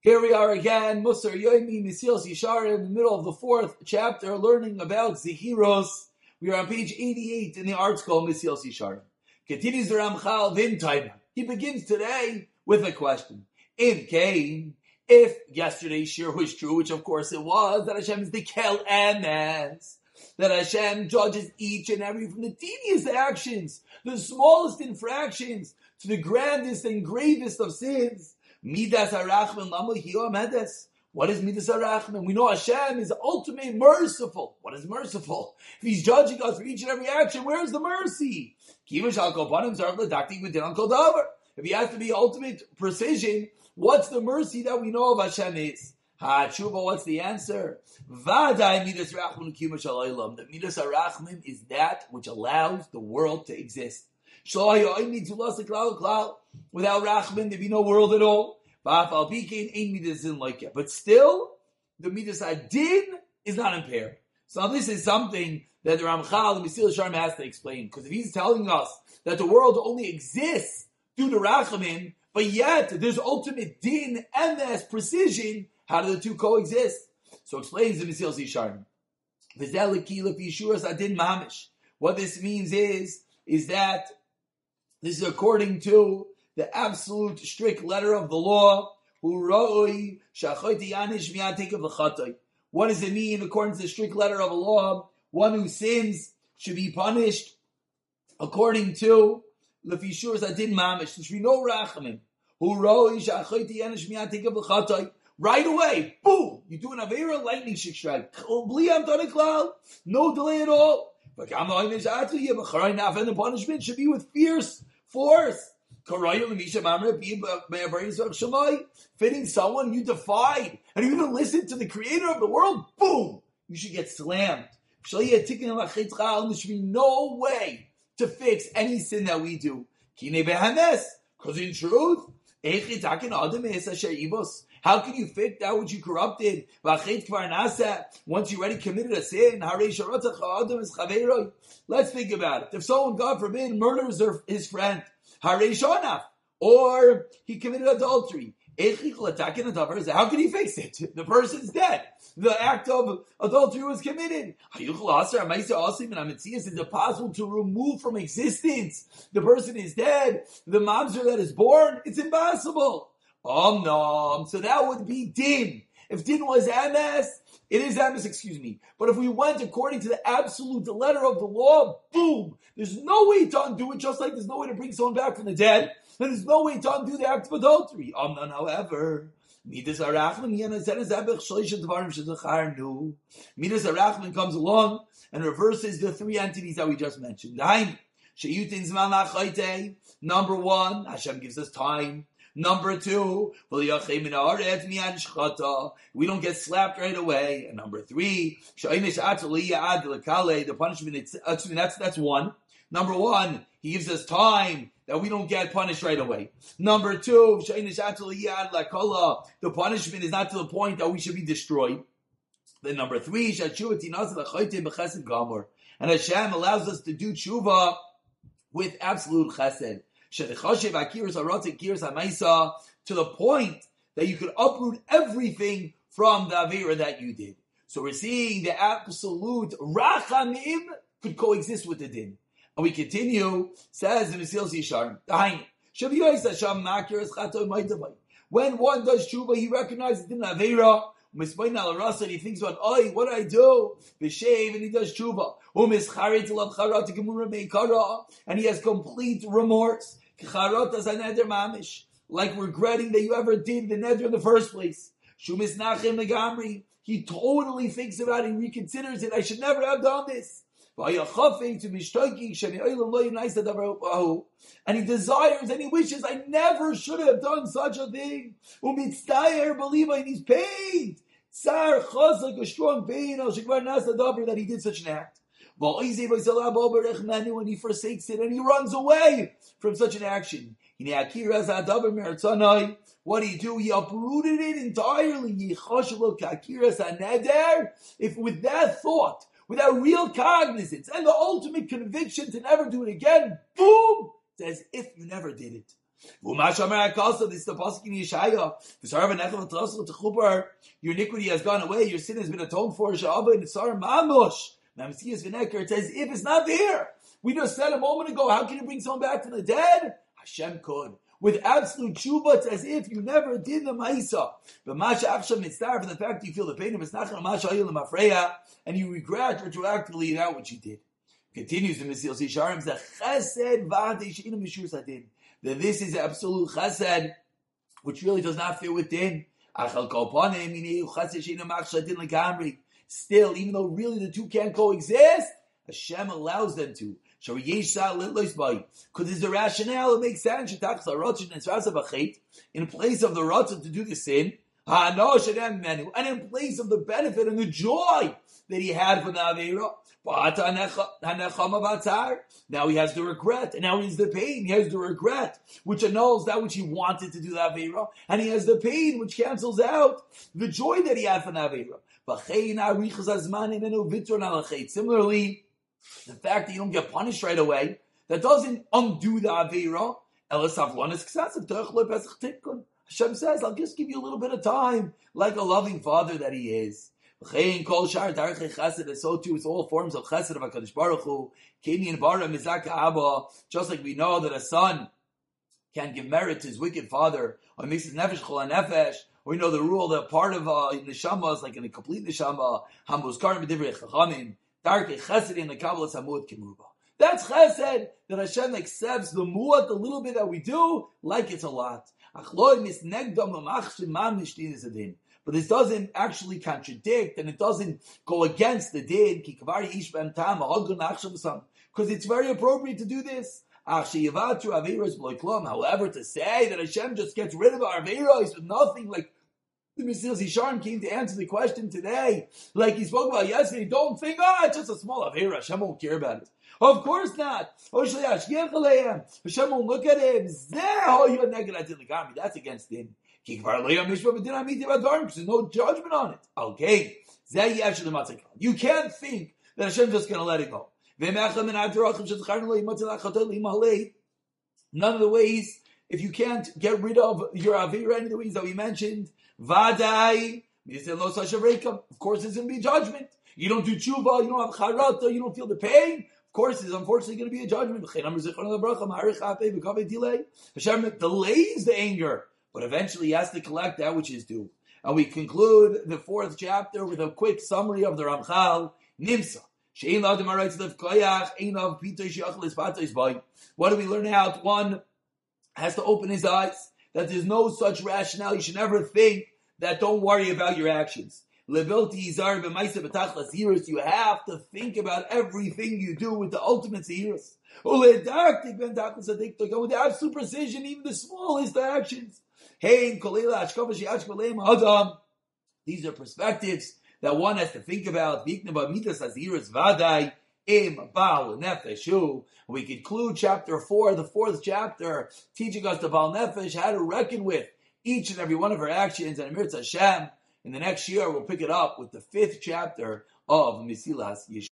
Here we are again, Musar Yoimi Misios Yishar in the middle of the fourth chapter, learning about Zehiros. We are on page 88 in the article Misios Yishar. Continues the Ramchal Vintaima. He begins today with a question. In Cain, if yesterday's shir was true, which of course it was, that Hashem is the Kel Anas, that Hashem judges each and every from the tedious actions, the smallest infractions, to the grandest and gravest of sins, Midas Arachman Lama Medes. What is Midas Arachman? We know Hashem is ultimately merciful. What is merciful? If He's judging us for each and every action, where is the mercy? If He has to be ultimate precision, what's the mercy that we know of Hashem is? Ha tshuva, what's the answer? Vadai midas rachman. The midas rachman is that which allows the world to exist. Without Rachman, there'd be no world at all. But still, the Midas Adin is not impaired. So this is something that the Ramchal, the Mesil Sharm has to explain. Because if he's telling us that the world only exists due to Rachamim, but yet there's ultimate din and there's precision, how do the two coexist? So explains the Mesil Sharm. What this means is, is that this is according to the absolute strict letter of the law. What does it mean according to the strict letter of the law? One who sins should be punished according to Lefishur Zadin Mamish. There should be no rachamim. Right away, boom! You do an Avera lightning strike. No delay at all. And the punishment should be with fierce force. Fitting someone you defied and you even listened to the creator of the world, boom, you should get slammed. There should be no way to fix any sin that we do. Because in truth, how can you fix that which you corrupted? Once you already committed a sin, let's think about it. If someone, God forbid, murders his friend, or he committed adultery, how can he fix it? The person's dead. The act of adultery was committed. Is it possible to remove from existence? The person is dead. The mamzer that is born, it's impossible. Um, no. So that would be din. If din was MS, it is MS, excuse me. But if we went according to the absolute letter of the law, boom, there's no way to undo it, just like there's no way to bring someone back from the dead, and there's no way to undo the act of adultery. Um, none, however, Midas Arachman comes along and reverses the three entities that we just mentioned. Number one, Hashem gives us time. Number two, we don't get slapped right away. And number three, the punishment, it's, that's, that's one. Number one, he gives us time that we don't get punished right away. Number two, the punishment is not to the point that we should be destroyed. Then number three, and Hashem allows us to do tshuva with absolute chesed to the point that you could uproot everything from the Avera that you did. So we're seeing the absolute Rachamim could coexist with the Din. And we continue, says the Mesil Yishar, when one does tshuva, he recognizes the Avera, and he thinks about, oh, what do I do? B'shev, and he does tshuva. And he has complete remorse. Like regretting that you ever did the neder in the first place. Shumis nachim legamri, he totally thinks about it, he reconsiders it. I should never have done this. And he desires and he wishes, I never should have done such a thing. believe and he's paid. Tsar chazak, a strong pain, al shekvar nasa that he did such an act. When he forsakes it and he runs away from such an action. What do you do? He uprooted it entirely. If with that thought, with that real cognizance and the ultimate conviction to never do it again, boom, it's as if you never did it. This is the Yeshaya. Your iniquity has gone away. Your sin has been atoned for. It says, if it's not there, we just said a moment ago, how can you bring someone back from the dead? Hashem could. With absolute tshuva, it's as if you never did the ma'isa. But masha achshav mitzvah, for the fact you feel the pain of not masha ayil and you regret retroactively that which you did. Continues the Mesil Sisharim, that chesed v'adei she'inu mishur sadin. That this is absolute chesed, which really does not fit within. Still, even though really the two can't coexist, Hashem allows them to. Because there's a rationale, it makes sense. In place of the rotten to do the sin, and in place of the benefit and the joy that he had from the Avera, now he has the regret, and now he has the pain. He has the regret, which annuls that which he wanted to do the Avera, and he has the pain, which cancels out the joy that he had from the Avera. Similarly, the fact that you don't get punished right away, that doesn't undo the Avera. Hashem says, I'll just give you a little bit of time, like a loving father that he is. And so too, it's all forms of chesed of HaKadosh Baruch Hu. Just like we know that a son can give merit to his wicked father, or makes his nefesh chol nefesh, we know the rule that part of uh, neshama is like in a complete neshama, karim b'divrei chachamim, darkei chesed in the Kabbalah Samud. That's chesed that Hashem accepts the muat, the little bit that we do, like it's a lot. But this doesn't actually contradict and it doesn't go against the din, because it's very appropriate to do this. Ah, However, to say that Hashem just gets rid of our Averos with nothing, like the Mesil came to answer the question today, like he spoke about yesterday, don't think, oh, it's just a small Avera, Hashem won't care about it. Of course not. Hashem won't look at him. Oh, That's against him. There's no judgment on it. Okay. You can't think that Hashem's just going to let it go. None of the ways, if you can't get rid of your Avera, any of the ways that we mentioned, Vadai, of course there's going to be judgment. You don't do tshuva, you don't have charata, you don't feel the pain. Of course, there's unfortunately going to be a judgment. Hashem delays the anger but eventually he has to collect that which is due. And we conclude the fourth chapter with a quick summary of the Ramchal, Nimsa. What do we learn out? One has to open his eyes, that there's no such rationale. You should never think that don't worry about your actions. You have to think about everything you do with the ultimate zehiros. With absolute precision, even the smallest actions. These are perspectives that one has to think about. We conclude chapter four, the fourth chapter, teaching us the Baal Nefesh how to reckon with each and every one of our actions. And Amir Hashem, in the next year, we'll pick it up with the fifth chapter of Mesilas Yesharim.